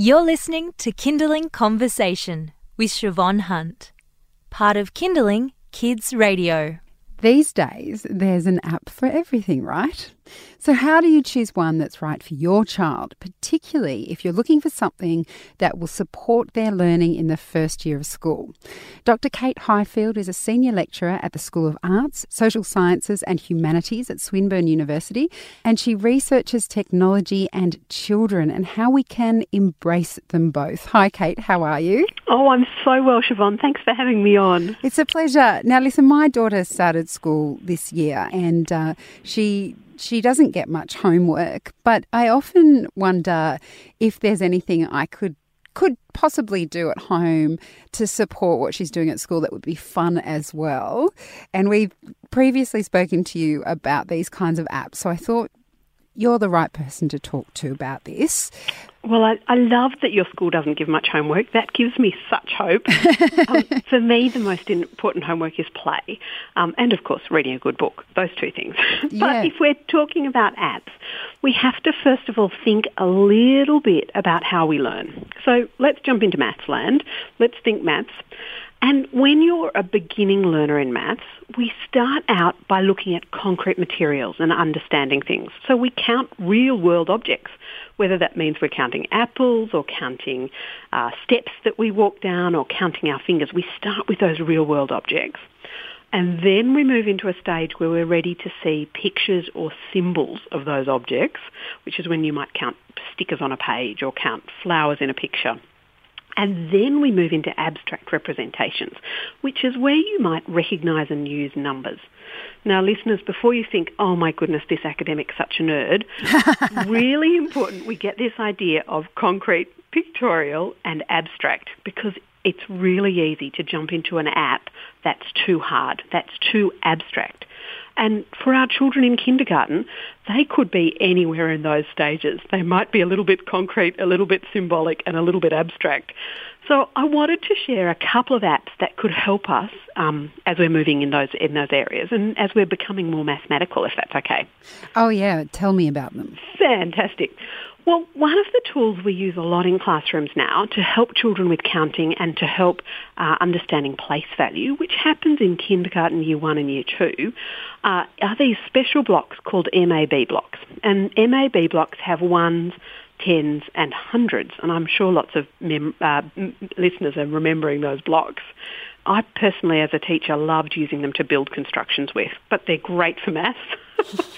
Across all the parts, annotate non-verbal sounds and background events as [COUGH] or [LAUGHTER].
You're listening to Kinderling Conversation with Siobhan Hunt, part of Kinderling Kids Radio. These days, there's an app for everything, right? So, how do you choose one that's right for your child, particularly if you're looking for something that will support their learning in the first year of school? Dr. Kate Highfield is a senior lecturer at the School of Arts, Social Sciences and Humanities at Swinburne University, and she researches technology and children and how we can embrace them both. Hi, Kate, how are you? Oh, I'm so well, Siobhan. Thanks for having me on. It's a pleasure. Now, listen, my daughter started school this year and uh, she she doesn't get much homework, but I often wonder if there's anything I could could possibly do at home to support what she's doing at school that would be fun as well. And we've previously spoken to you about these kinds of apps, so I thought you're the right person to talk to about this. Well, I, I love that your school doesn't give much homework. That gives me such hope. [LAUGHS] um, for me, the most important homework is play, um, and of course, reading a good book. Those two things. [LAUGHS] Yeah. but if we're talking about apps, we have to first of all think a little bit about how we learn. So let's jump into maths land. Let's think maths. And when you're a beginning learner in maths, we start out by looking at concrete materials and understanding things. So we count real world objects, whether that means we're counting apples or counting uh, steps that we walk down or counting our fingers. We start with those real world objects. And then we move into a stage where we're ready to see pictures or symbols of those objects, which is when you might count stickers on a page or count flowers in a picture. And then we move into abstract representations, which is where you might recognise and use numbers. Now, listeners, before you think, oh my goodness, this academic's such a nerd, [LAUGHS] really important we get this idea of concrete, pictorial and abstract because it's really easy to jump into an app that's too hard, that's too abstract. And for our children in kindergarten, they could be anywhere in those stages. They might be a little bit concrete, a little bit symbolic, and a little bit abstract. So I wanted to share a couple of apps that could help us um, as we're moving in those in those areas and as we're becoming more mathematical, if that's okay. Oh yeah, tell me about them. Fantastic. Well, one of the tools we use a lot in classrooms now to help children with counting and to help uh, understanding place value, which happens in kindergarten, year one and year two, uh, are these special blocks called MAB blocks. And MAB blocks have ones, tens and hundreds, and I'm sure lots of mem- uh, listeners are remembering those blocks. I personally, as a teacher, loved using them to build constructions with, but they're great for maths. [LAUGHS]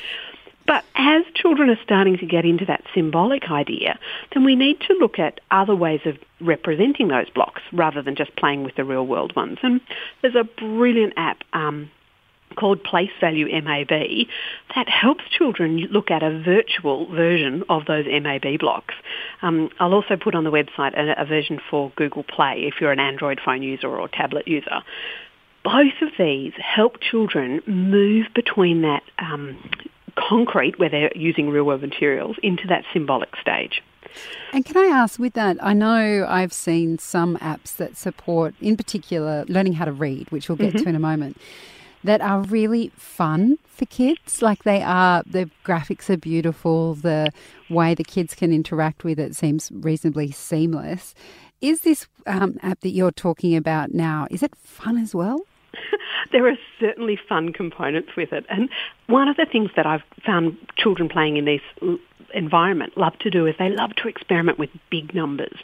But as children are starting to get into that symbolic idea, then we need to look at other ways of representing those blocks rather than just playing with the real world ones. And there's a brilliant app um, called Place Value MAB that helps children look at a virtual version of those MAB blocks. Um, I'll also put on the website a, a version for Google Play if you're an Android phone user or tablet user both of these help children move between that um, concrete, where they're using real world materials, into that symbolic stage. And can I ask with that, I know I've seen some apps that support, in particular, learning how to read, which we'll get Mm-hmm. to in a moment, that are really fun for kids. Like they are, the graphics are beautiful, the way the kids can interact with it seems reasonably seamless. Is this um, app that you're talking about now, is it fun as well? There are certainly fun components with it. And one of the things that I've found children playing in this environment love to do is they love to experiment with big numbers.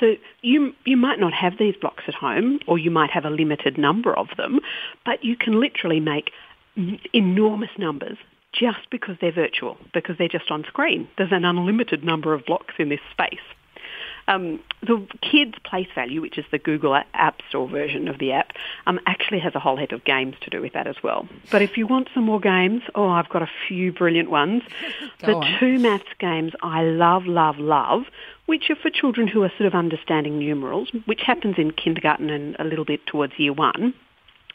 So you you might not have these blocks at home or you might have a limited number of them, but you can literally make enormous numbers just because they're virtual, because they're just on screen. There's an unlimited number of blocks in this space. Um, the Kids Place Value, which is the Google App Store version of the app, um, actually has a whole heap of games to do with that as well. But if you want some more games, oh, I've got a few brilliant ones. [LAUGHS] Go the on. two maths games I love, love, love, which are for children who are sort of understanding numerals, which happens in kindergarten and a little bit towards year one.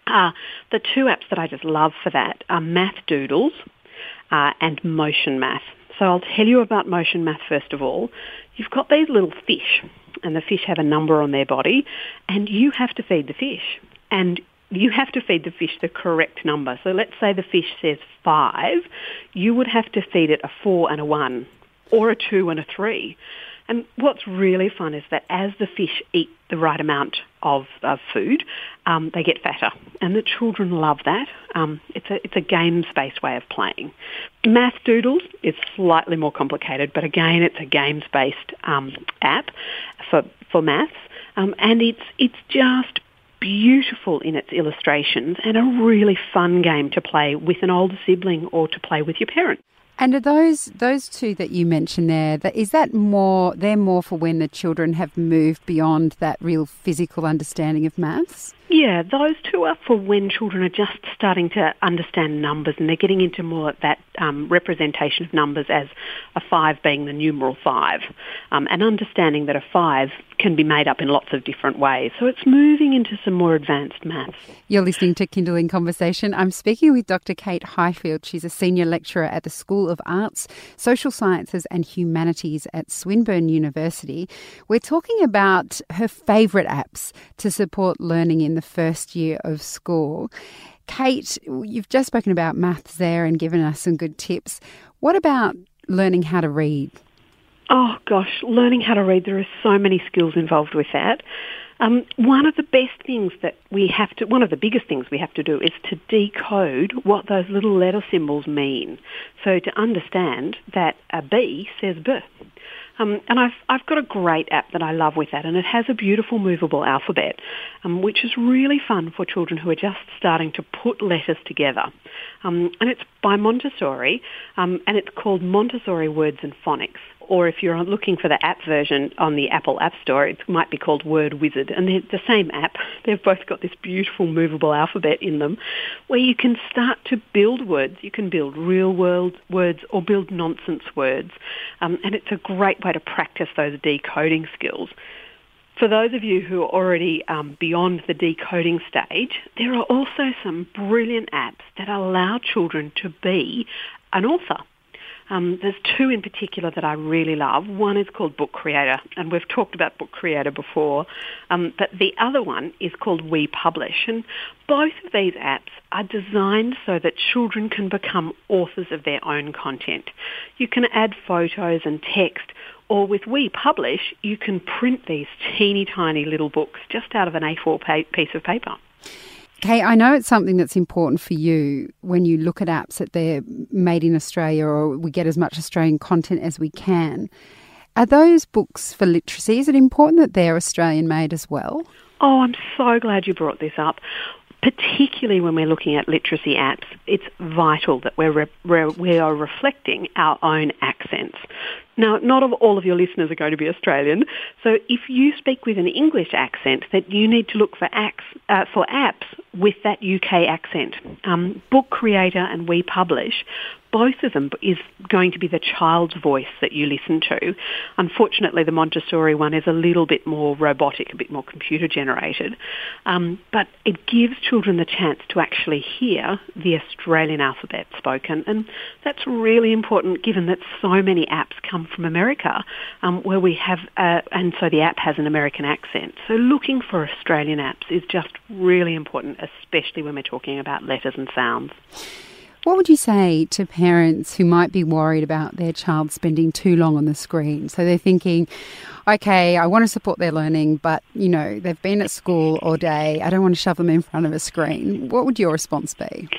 Uh, the two apps that I just love for that are Math Doodles uh, and Motion Math. So I'll tell you about Motion Math first of all. You've got these little fish, and the fish have a number on their body, and you have to feed the fish. And you have to feed the fish the correct number. So let's say the fish says five, you would have to feed it a four and a one, or a two and a three. And what's really fun is that as the fish eat the right amount of, of food, um, they get fatter, and the children love that. Um, it's a it's a games-based way of playing. Math Doodles is slightly more complicated, but again, it's a games-based um, app for for maths, um, and it's it's just beautiful in its illustrations and a really fun game to play with an older sibling or to play with your parents. And are those those two that you mentioned there? That is that more? They're more for when the children have moved beyond that real physical understanding of maths. Yeah, those two are for when children are just starting to understand numbers and they're getting into more that um, representation of numbers as a five being the numeral five, um, and understanding that a five can be made up in lots of different ways. So it's moving into some more advanced maths. You're listening to Kinderling Conversation. I'm speaking with Dr. Kate Highfield. She's a senior lecturer at the School of Arts, Social Sciences and Humanities at Swinburne University. We're talking about her favourite apps to support learning in the first year of school. Kate, you've just spoken about maths there and given us some good tips. What about learning how to read? Oh gosh, learning how to read, there are so many skills involved with that. Um, one of the best things that we have to, one of the biggest things we have to do is to decode what those little letter symbols mean. So to understand that a B says B. Um, and I've, I've got a great app that I love with that, and it has a beautiful movable alphabet, um, which is really fun for children who are just starting to put letters together. Um, and it's by Montessori, um, and it's called Montessori Words and Phonics or if you're looking for the app version on the Apple App Store, it might be called Word Wizard. And they're the same app. [LAUGHS] They've both got this beautiful movable alphabet in them where you can start to build words. You can build real world words or build nonsense words. Um, and it's a great way to practice those decoding skills. For those of you who are already um, beyond the decoding stage, there are also some brilliant apps that allow children to be an author. Um, there's two in particular that I really love. One is called Book Creator, and we've talked about Book Creator before. Um, but the other one is called We Publish, and both of these apps are designed so that children can become authors of their own content. You can add photos and text, or with We Publish, you can print these teeny tiny little books just out of an A4 piece of paper. Kate, I know it's something that's important for you when you look at apps that they're made in Australia or we get as much Australian content as we can. Are those books for literacy? Is it important that they're Australian made as well? Oh, I'm so glad you brought this up particularly when we're looking at literacy apps, it's vital that we're re- re- we are reflecting our own accents. Now, not all of your listeners are going to be Australian, so if you speak with an English accent, that you need to look for, acts, uh, for apps with that UK accent. Um, Book Creator and We Publish both of them is going to be the child's voice that you listen to. Unfortunately, the Montessori one is a little bit more robotic, a bit more computer generated. Um, but it gives children the chance to actually hear the Australian alphabet spoken. And that's really important given that so many apps come from America um, where we have, uh, and so the app has an American accent. So looking for Australian apps is just really important, especially when we're talking about letters and sounds. What would you say to parents who might be worried about their child spending too long on the screen? So they're thinking, okay, I want to support their learning, but you know, they've been at school all day. I don't want to shove them in front of a screen. What would your response be?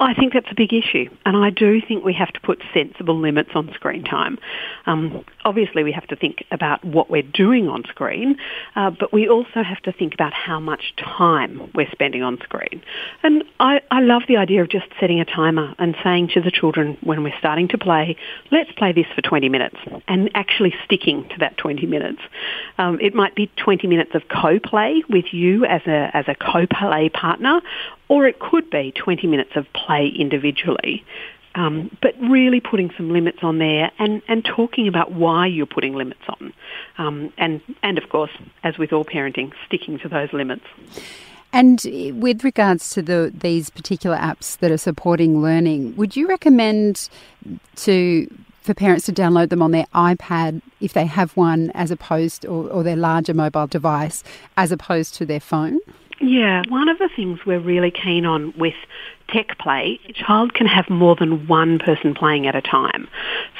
I think that's a big issue, and I do think we have to put sensible limits on screen time. Um, obviously, we have to think about what we're doing on screen, uh, but we also have to think about how much time we're spending on screen. And I, I love the idea of just setting a timer and saying to the children when we're starting to play, let's play this for 20 minutes, and actually sticking to that 20 minutes. Um, it might be 20 minutes of co-play with you as a, as a co-play partner, or it could be 20 minutes of play individually. Um, but really putting some limits on there and, and talking about why you're putting limits on. Um, and, and of course, as with all parenting, sticking to those limits. And with regards to the these particular apps that are supporting learning, would you recommend to for parents to download them on their iPad if they have one, as opposed or, or their larger mobile device, as opposed to their phone? Yeah, one of the things we're really keen on with tech play, a child can have more than one person playing at a time.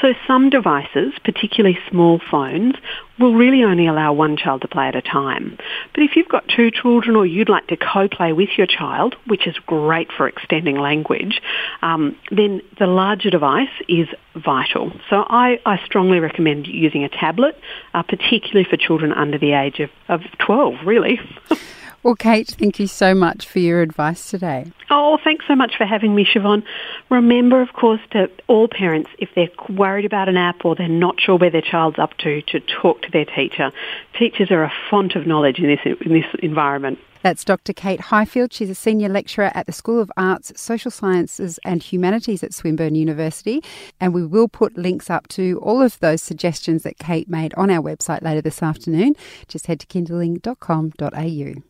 So some devices, particularly small phones, will really only allow one child to play at a time. But if you've got two children or you'd like to co-play with your child, which is great for extending language, um, then the larger device is vital. So I, I strongly recommend using a tablet, uh, particularly for children under the age of, of 12, really. [LAUGHS] Well, Kate, thank you so much for your advice today. Oh, thanks so much for having me, Siobhan. Remember, of course, to all parents, if they're worried about an app or they're not sure where their child's up to, to talk to their teacher. Teachers are a font of knowledge in this, in this environment. That's Dr. Kate Highfield. She's a senior lecturer at the School of Arts, Social Sciences and Humanities at Swinburne University. And we will put links up to all of those suggestions that Kate made on our website later this afternoon. Just head to kinderling.com.au.